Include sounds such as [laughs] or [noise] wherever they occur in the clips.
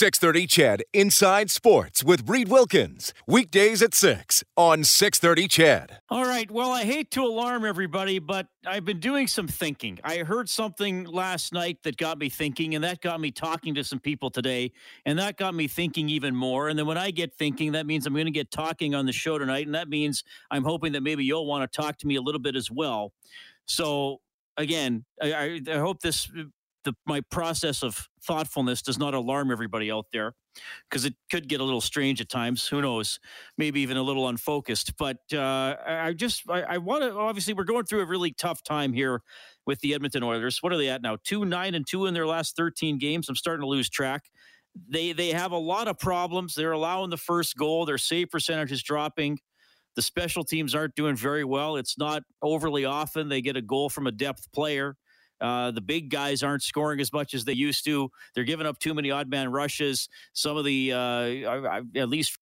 630 CHED Inside Sports with Reid Wilkins. Weekdays at 6 on 630 CHED. All right. Well, I hate to alarm everybody, but I've been doing some thinking. I heard something last night that got me thinking, and that got me talking to some people today, and that got me thinking even more. And then when I get thinking, that means I'm going to get talking on the show tonight, and that means I'm hoping that maybe you'll want to talk to me a little bit as well. So, again, I, I, hope this the, my process of thoughtfulness does not alarm everybody out there because it could get a little strange at times. Who knows? Maybe even a little unfocused. But uh, I just I, I want to obviously we're going through a really tough time here with the Edmonton Oilers. What are they at now? Two nine and two in their last thirteen games. I'm starting to lose track. They they have a lot of problems. They're allowing the first goal. Their save percentage is dropping. The special teams aren't doing very well. It's not overly often they get a goal from a depth player. Uh, the big guys aren't scoring as much as they used to. They're giving up too many odd man rushes. Some of the, uh, at least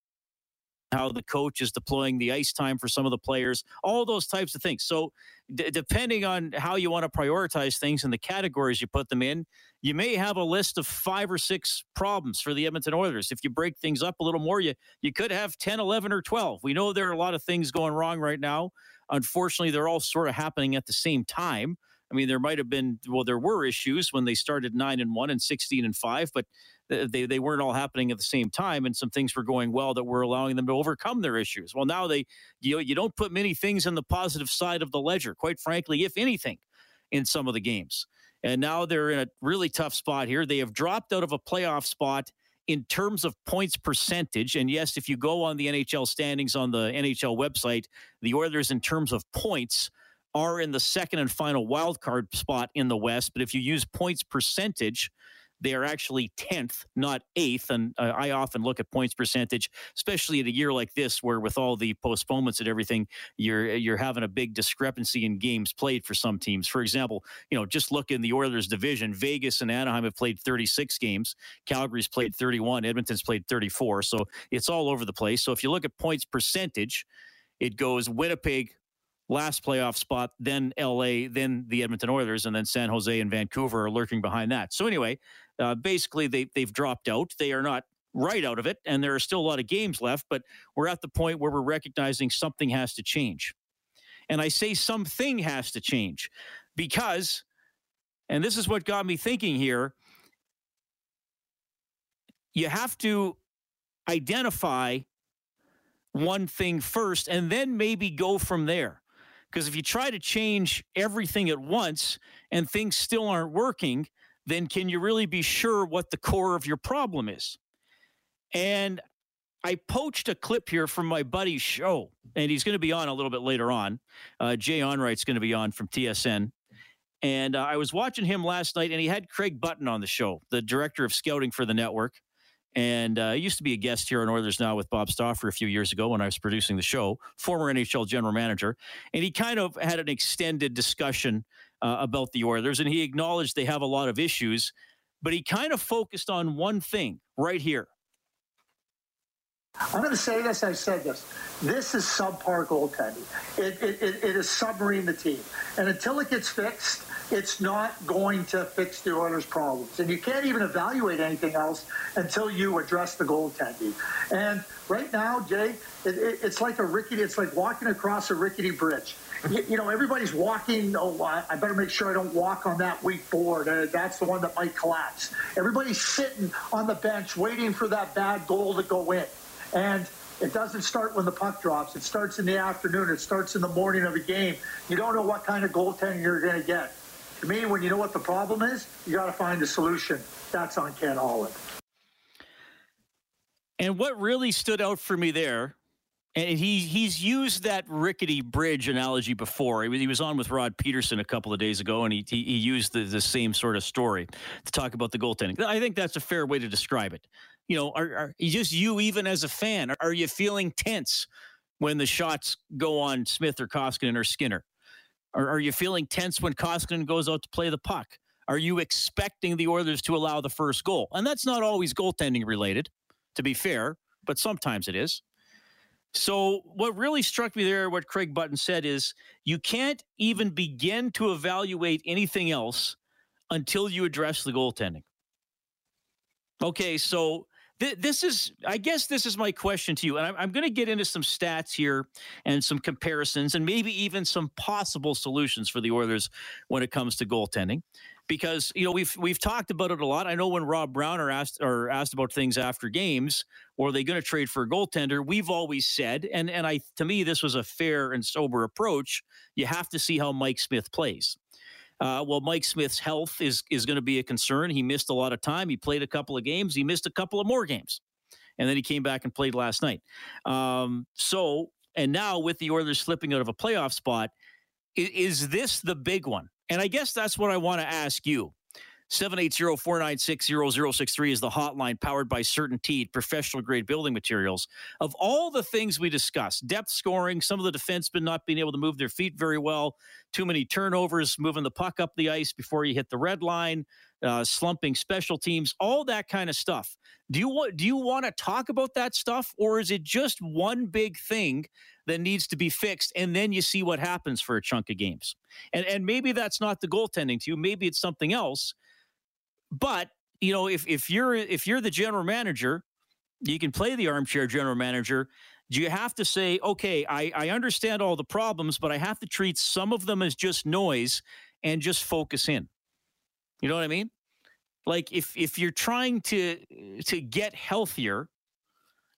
how the coach is deploying the ice time for some of the players, all those types of things. So, d- depending on how you want to prioritize things and the categories you put them in, you may have a list of five or six problems for the Edmonton Oilers. If you break things up a little more, you you could have 10, 11 or 12. We know there are a lot of things going wrong right now. Unfortunately, they're all sort of happening at the same time. I mean, there might have been, well, there were issues when they started nine and one and 16 and five, but they, they weren't all happening at the same time. And some things were going well that were allowing them to overcome their issues. Well, now they, you, know, you don't put many things in the positive side of the ledger, quite frankly, if anything, in some of the games. And now they're in a really tough spot here. They have dropped out of a playoff spot in terms of points percentage. And yes, if you go on the NHL standings on the NHL website, the Oilers, in terms of points, are in the second and final wild card spot in the West. But if you use points percentage, they are actually 10th, not 8th. And uh, I often look at points percentage, especially at a year like this, where with all the postponements and everything, you're you're having a big discrepancy in games played for some teams. For example, you know, just look in the Oilers division. Vegas and Anaheim have played 36 games. Calgary's played 31. Edmonton's played 34. So it's all over the place. So if you look at points percentage, it goes Winnipeg, last playoff spot, then LA, then the Edmonton Oilers, and then San Jose and Vancouver are lurking behind that. So anyway, uh, basically they they've dropped out. They are not right out of it, and there are still a lot of games left. But we're at the point where we're recognizing something has to change, and I say something has to change because, and this is what got me thinking here. You have to identify one thing first and then maybe go from there. Because if you try to change everything at once and things still aren't working, then can you really be sure what the core of your problem is? And I poached a clip here from my buddy's show, and he's going to be on a little bit later on. Uh, Jay Onrait's going to be on from TSN. And uh, I was watching him last night, and he had Craig Button on the show, the director of scouting for the network. And uh, I used to be a guest here on Oilers Now with Bob Stauffer a few years ago when I was producing the show, former NHL general manager. And he kind of had an extended discussion uh, about the Oilers, and he acknowledged they have a lot of issues, but he kind of focused on one thing right here. I'm going to say this. I've said this. This is subpar goaltending. It, it, it, it is submarine the team. And until it gets fixed, it's not going to fix the Oilers' problems. And you can't even evaluate anything else until you address the goaltending. And right now, Jay, it, it, it's like a rickety, it's like walking across a rickety bridge. You, you, know, everybody's walking. Oh, I better make sure I don't walk on that weak board. Uh, that's the one that might collapse. Everybody's sitting on the bench waiting for that bad goal to go in. And it doesn't start when the puck drops. It starts in the afternoon. It starts in the morning of a game. You don't know what kind of goaltending you're going to get. To me, when you know what the problem is, you got to find a solution. That's on Ken Holland. And what really stood out for me there, and he he's used that rickety bridge analogy before. He was, on with Rod Pedersen a couple of days ago, and he he, he used the, the same sort of story to talk about the goaltending. I think that's a fair way to describe it. You know, are, are just you even as a fan? Are you feeling tense? when the shots go on Smith or Koskinen or Skinner? Or are you feeling tense when Koskinen goes out to play the puck? Are you expecting the Oilers to allow the first goal? And that's not always goaltending related, to be fair, but sometimes it is. So, what really struck me there, what Craig Button said, is you can't even begin to evaluate anything else until you address the goaltending. Okay, so th- this is, I guess, this is my question to you, and I'm, I'm going to get into some stats here and some comparisons, and maybe even some possible solutions for the Oilers when it comes to goaltending because you know we've we've talked about it a lot. I know when Rob Browner asked or asked about things after games, or are they going to trade for a goaltender? We've always said, and and I to me this was a fair and sober approach. You have to see how Mike Smith plays. Uh, well, Mike Smith's health is is going to be a concern. He missed a lot of time. He played a couple of games. He missed a couple of more games, and then he came back and played last night. Um, so, and now with the Oilers slipping out of a playoff spot, is, is this the big one? And I guess that's what I want to ask you. 780-496-0063 is the hotline powered by CertainTeed, professional grade building materials. Of all the things we discussed, depth scoring, some of the defensemen not being able to move their feet very well, too many turnovers, moving the puck up the ice before you hit the red line, uh, slumping special teams, all that kind of stuff. Do you want do you want to talk about that stuff or is it just one big thing that needs to be fixed, and then you see what happens for a chunk of games. And and maybe that's not the goaltending to you. Maybe it's something else. But you know, if if you're if you're the general manager, you can play the armchair general manager. Do you have to say, okay, I, I understand all the problems, but I have to treat some of them as just noise and just focus in? You know what I mean? Like if if you're trying to to get healthier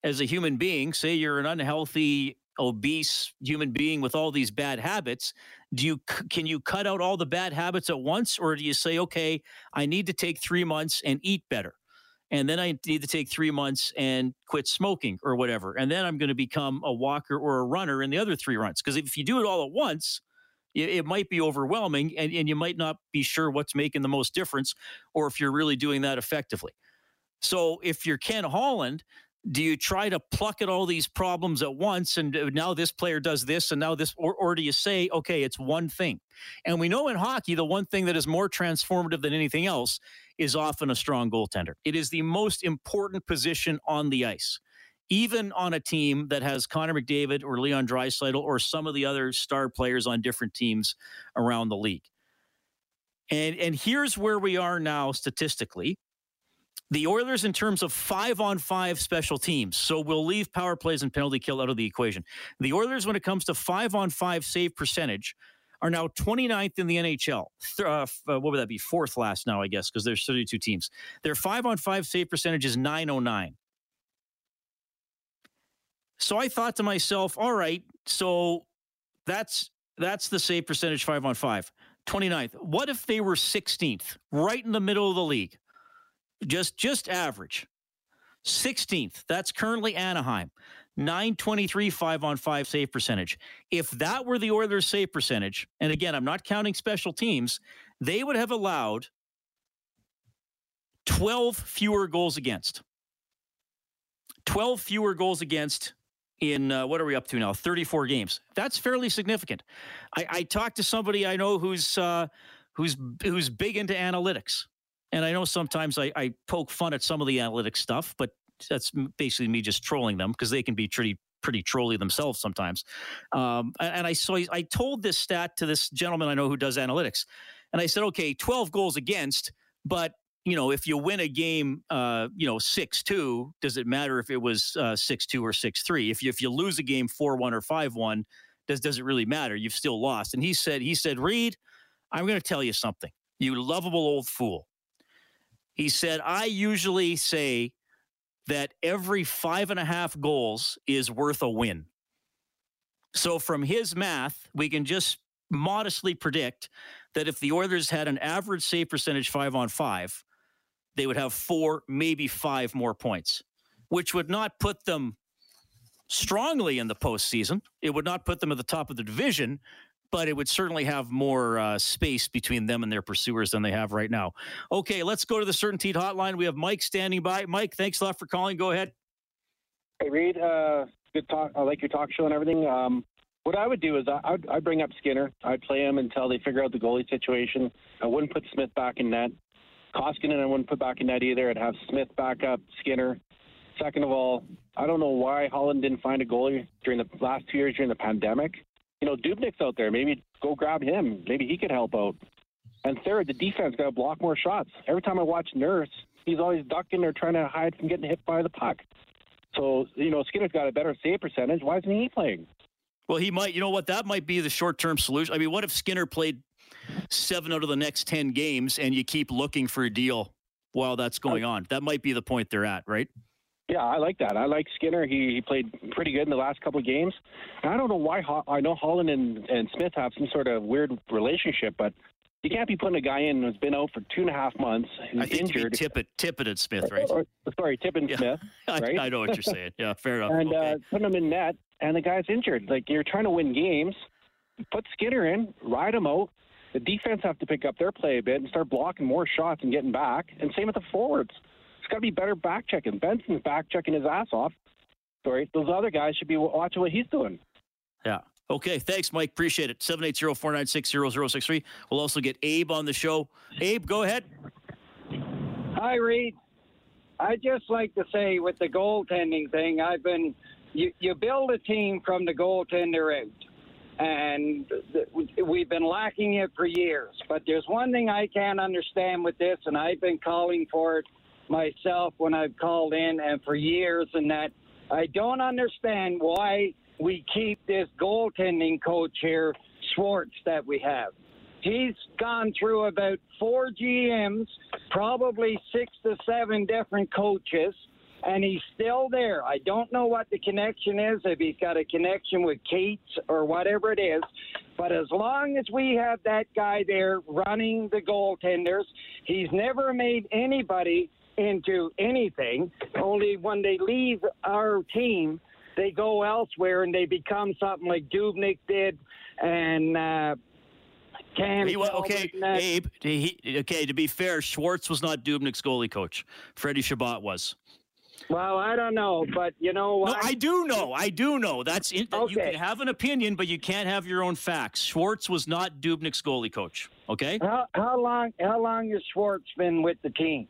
as a human being, say you're an unhealthy obese human being with all these bad habits do you can you cut out all the bad habits at once or do you say okay i need to take 3 months and eat better and then i need to take 3 months and quit smoking or whatever and then i'm going to become a walker or a runner in the other 3 runs? Because if you do it all at once it might be overwhelming and, and you might not be sure what's making the most difference or if you're really doing that effectively. So if you're ken holland do you try to pluck at all these problems at once and uh, now this player does this and now this or, or do you say okay it's one thing and we know in hockey the one thing that is more transformative than anything else is often a strong goaltender it is the most important position on the ice even on a team that has Connor McDavid or Leon Draisaitl or some of the other star players on different teams around the league. And and here's where we are now statistically. The Oilers, in terms of five on five special teams, so we'll leave power plays and penalty kill out of the equation. The Oilers, when it comes to five on five save percentage, are now 29th in the NHL. Uh, uh, what would that be? Fourth last now, I guess, because there's 32 teams. Their five on five save percentage is 909. So I thought to myself, all right, so that's that's the save percentage five on five. 29th. What if they were 16th, right in the middle of the league? Just just average. 16th, that's currently Anaheim. 923 5 on 5 save percentage. If that were the Oilers' save percentage, and again, I'm not counting special teams, they would have allowed 12 fewer goals against. 12 fewer goals against in uh, what are we up to now? 34 games. That's fairly significant. I, I talked to somebody I know who's uh, who's who's big into analytics, and I know sometimes I, I poke fun at some of the analytics stuff, but that's basically me just trolling them because they can be pretty pretty trolly themselves sometimes. Um, and I saw I told this stat to this gentleman I know who does analytics, and I said, okay, 12 goals against, but you know, if you win a game, uh, you know, six two, does it matter if it was uh, six two or six three? If you if you lose a game four one or five one, does does it really matter? You've still lost. And he said, he said, Reid, I'm going to tell you something, you lovable old fool. He said, I usually say that every five and a half goals is worth a win. So, from his math, we can just modestly predict that if the Oilers had an average save percentage five on five, they would have four, maybe five more points, which would not put them strongly in the postseason. It would not put them at the top of the division, but it would certainly have more uh, space between them and their pursuers than they have right now. Okay, let's go to the CertainTeed hotline. We have Mike standing by. Mike, thanks a lot for calling. Go ahead. Hey, Reid. Uh, good talk. I like your talk show and everything. Um, what I would do is I, I'd, I'd bring up Skinner. I'd play him until they figure out the goalie situation. I wouldn't put Smith back in net. Koskinen I wouldn't put back in net either. I'd have Smith back up Skinner. Second of all, I don't know why Holland didn't find a goalie during the last two years during the pandemic. You know, Dubnyk's out there. Maybe go grab him. Maybe he could help out. And third, the defense got to block more shots. Every time I watch Nurse, he's always ducking or trying to hide from getting hit by the puck. So, you know, Skinner's got a better save percentage. Why isn't he playing? Well, he might. You know what? That might be the short term solution. I mean, what if Skinner played seven out of the next 10 games and you keep looking for a deal while that's going on? That might be the point they're at, right? Yeah, I like that. I like Skinner. He, he played pretty good in the last couple of games. And I don't know why. Ho- I know Holland and, and Smith have some sort of weird relationship, but you can't be putting a guy in who's been out for two and a half months, who's I think injured. Tippett, Tippett and Smith, right? Or, sorry, Tippin Yeah. Smith, [laughs] right? I, I know what you're saying. Yeah, fair enough. and okay. uh, putting him in net, and the guy's injured. Like you're trying to win games, put Skinner in, ride him out. The defense have to pick up their play a bit and start blocking more shots and getting back. And same with the forwards. It's got to be better back checking. Benson's back checking his ass off. Sorry, those other guys should be watching what he's doing. Yeah. Okay. Thanks, Mike. Appreciate it. 780 496 0063. We'll also get Abe on the show. Abe, go ahead. Hi, Reid. I just like to say with the goaltending thing, I've been you, you build a team from the goaltender out, and th- we've been lacking it for years. But there's one thing I can't understand with this, and I've been calling for it myself when I've called in, and for years, and that I don't understand why we keep this goaltending coach here, Schwartz, that we have. He's gone through about four GMs, probably six to seven different coaches, and he's still there. I don't know what the connection is, if he's got a connection with Katz or whatever it is. But as long as we have that guy there running the goaltenders, he's never made anybody into anything. Only when they leave our team, they go elsewhere and they become something like Dubnyk did and uh, Cam. He okay. Abe. He, okay, to be fair, Schwartz was not Dubnyk's goalie coach. Freddie Chabot was. Well, I don't know, but you know No. I do know. I do know. That's in, you can have an opinion, but you can't have your own facts. Schwartz was not Dubnyk's goalie coach. Okay, How, how long? How long has Schwartz been with the team?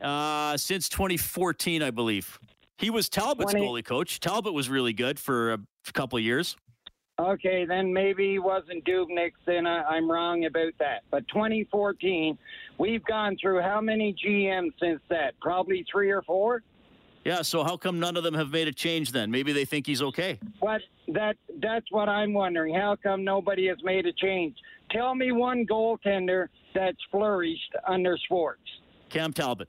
Uh, since 2014, I believe. He was Talbot's 20 goalie coach. Talbot was really good for a couple of years. Okay, then maybe he wasn't Dubnyk. Then I, I'm wrong about that. But 2014, we've gone through how many GMs since that? Probably three or four. Yeah, so how come none of them have made a change then? Maybe they think he's okay. What that that's what I'm wondering. How come nobody has made a change? Tell me one goaltender that's flourished under Schwartz. Cam Talbot.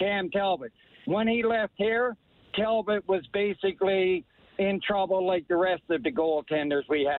Cam Talbot. When he left here, Talbot was basically in trouble like the rest of the goaltenders we had.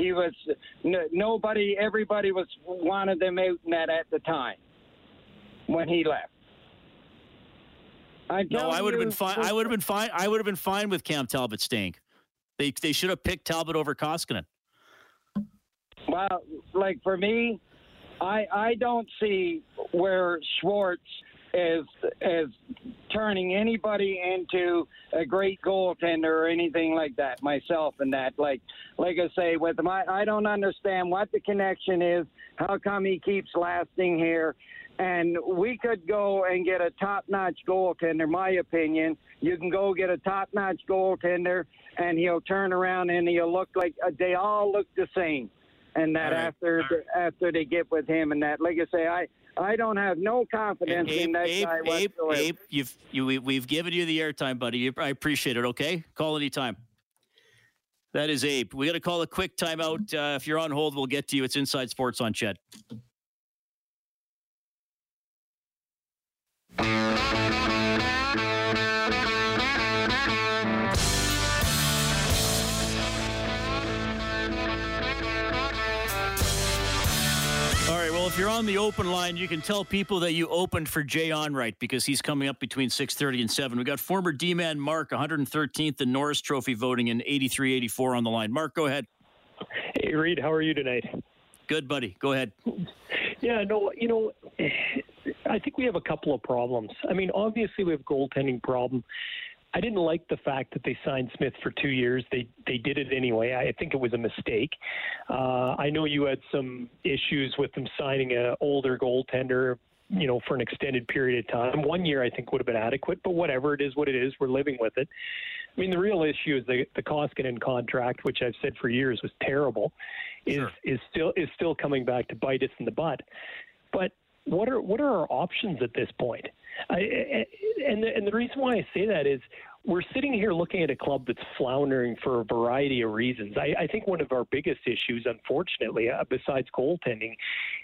He was no, nobody. Everybody was wanted them out in that at the time when he left. I'm No, I would have been fine. I would have been fine. I would have been fine with Cam Talbot staying. They they should have picked Talbot over Koskinen. Well, like for me, I I don't see where Schwartz is is turning anybody into a great goaltender or anything like that. Myself and that, like like I say, with him, I, don't understand what the connection is. How come he keeps lasting here? And we could go and get a top-notch goaltender. My opinion, you can go get a top-notch goaltender, and he'll turn around and he'll look like uh, they all look the same and that right. after after they get with him and that, like I say, I I don't have no confidence in that Abe, guy Abe, whatsoever. Abe, you've you we, we've given you the airtime, buddy. You- I appreciate it. Okay, call anytime. That is Abe. We got to call a quick timeout. Uh, if you're on hold, we'll get to you. It's Inside Sports on CHED. You're on the open line, you can tell people that you opened for Jay Onrait because he's coming up between 6:30 and 7. We got former D-man Mark, 113th in Norris Trophy voting in 83-84 on the line. Mark, go ahead. Hey Reid, how are you tonight? Good, buddy. Go ahead. Yeah, no, you know, I think we have a couple of problems. I mean, obviously we have goaltending problem. I didn't like the fact that they signed Smith for two years. They they did it anyway. I think it was a mistake. Uh, I know you had some issues with them signing an older goaltender, you know, for an extended period of time. One year I think would have been adequate, but whatever it is, what it is, we're living with it. I mean, the real issue is the the Koskinen contract, which I've said for years was terrible, is Sure. is still is still coming back to bite us in the butt. But what are what are our options at this point? I, and the, and the reason why I say that is we're sitting here looking at a club that's floundering for a variety of reasons. I, I think one of our biggest issues, unfortunately, uh, besides goaltending,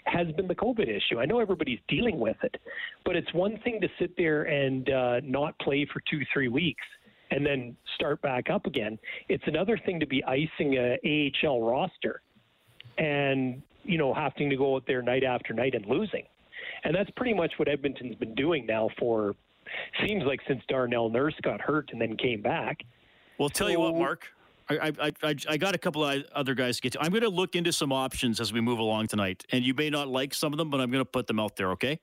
has been the COVID issue. I know everybody's dealing with it, but it's one thing to sit there and uh, not play for two, three weeks and then start back up again. It's another thing to be icing a AHL roster and you know having to go out there night after night and losing. And that's pretty much what Edmonton's been doing now for seems like since Darnell Nurse got hurt and then came back. Well, tell you what, Mark. I, I, I, I got a couple of other guys to get to. I'm going to look into some options as we move along tonight, and you may not like some of them, but I'm going to put them out there. Okay?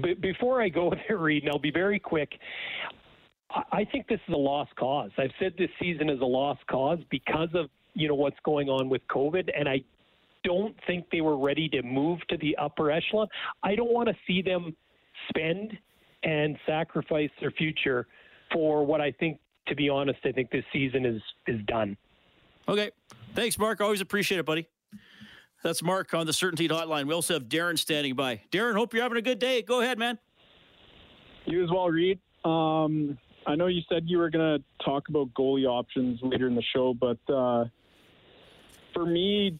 Be before I go [laughs] there, Reid, and I'll be very quick. I- I think this is a lost cause. I've said this season is a lost cause because of you know what's going on with COVID, and I don't think they were ready to move to the upper echelon. I don't want to see them spend and sacrifice their future for what I think. To be honest, I think this season is is done. Okay. Thanks, Mark. Always appreciate it, buddy. That's Mark on the CertainTeed Hotline. We also have Darren standing by. Darren, hope you're having a good day. Go ahead, man. You as well, Reid. Um, I know you said you were going to talk about goalie options later in the show, but uh, for me,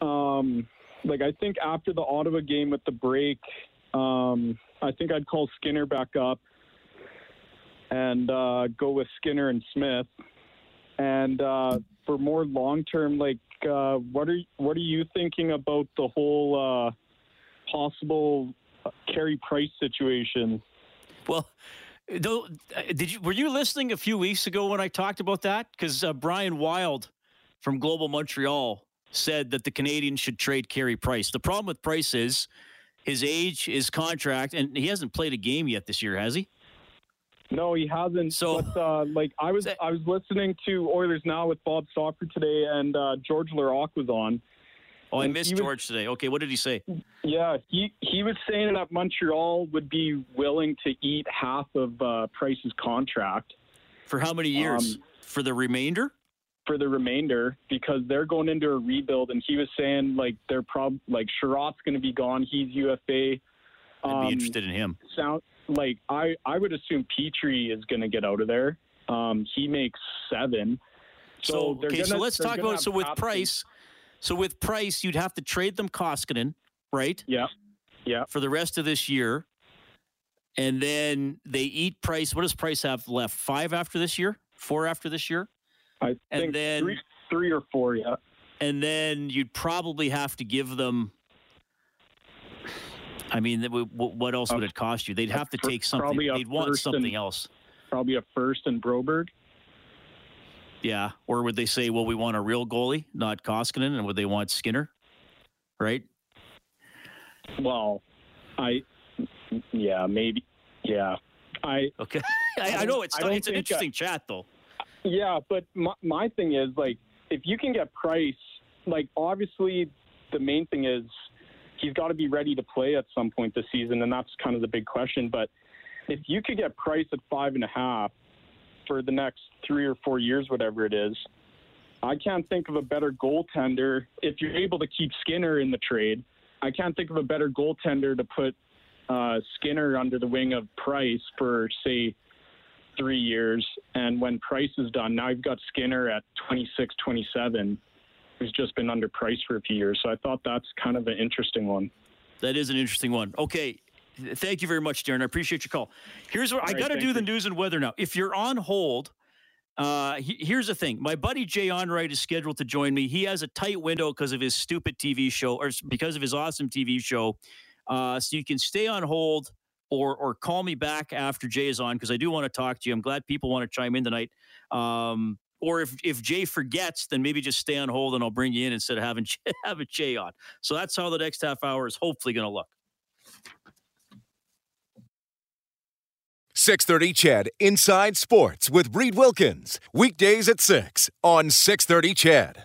um, like I think after the Ottawa game with the break, um, I think I'd call Skinner back up and uh, go with Skinner and Smith. And uh, for more long term, like uh, what are what are you thinking about the whole uh, possible Carey Price situation? Well, uh, did you were you listening a few weeks ago when I talked about that? Because uh, Brian Wilde from Global Montreal said that the Canadiens should trade Carey Price. The problem with Price is his age, his contract, and he hasn't played a game yet this year, has he? No, he hasn't. So- but, uh, like I was, I was listening to Oilers Now with Bob Stauffer today, and uh, George Laraque was on. Oh, I missed he was- George today. Okay, what did he say? Yeah, he he was saying that Montreal would be willing to eat half of uh, Price's contract For how many years? Um, For the remainder? For the remainder because they're going into a rebuild. And he was saying like they're prob like Chiarot's going to be gone. He's UFA. I'd Um, be interested in him. sound like I I would assume Petry is going to get out of there. Um, he makes seven. So, So, okay, so gonna- let's talk about have so with Price. So with Price, you'd have to trade them Koskinen, right? Yeah, yeah. For the rest of this year. And then they eat Price. What does Price have left? Five after this year? Four after this year? I And think then- three, three or four. Yeah. And then you'd probably have to give them. I mean, th- w- w- what else would it cost you? They'd have to take something. They'd want something and- else. Probably a first and Broberg. Yeah. Or would they say, well, we want a real goalie, not Koskinen? And would they want Skinner? Right? Well, I, yeah, maybe, yeah. I, Okay. [laughs] I, I know it's I it's an interesting chat, though. Yeah, but my, my thing is like, if you can get Price, like obviously the main thing is he's got to be ready to play at some point this season, and that's kind of the big question. But if you could get Price at five and a half for the next three or four years, whatever it is, I can't think of a better goaltender. If you're able to keep Skinner in the trade, I can't think of a better goaltender to put uh, Skinner under the wing of Price for say three years. And when Price is done, now I've got Skinner at 26, 27, who's just been under Price for a few years. So I thought that's kind of an interesting one. That is an interesting one. Okay. Thank you very much, Darren. I appreciate your call. Here's what I All right, got to do the news and weather now. If you're on hold, Uh, he, here's the thing. My buddy Jay Onrait is scheduled to join me. He has a tight window because of his stupid TV show or because of his awesome TV show. Uh, so you can stay on hold or or call me back after Jay is on because I do want to talk to you. I'm glad people want to chime in tonight. Um, or if if Jay forgets, then maybe just stay on hold and I'll bring you in instead of having [laughs] having Jay on. So that's how the next half hour is hopefully going to look. 630 CHED Inside Sports with Reid Wilkins. Weekdays at 6 on 630 CHED.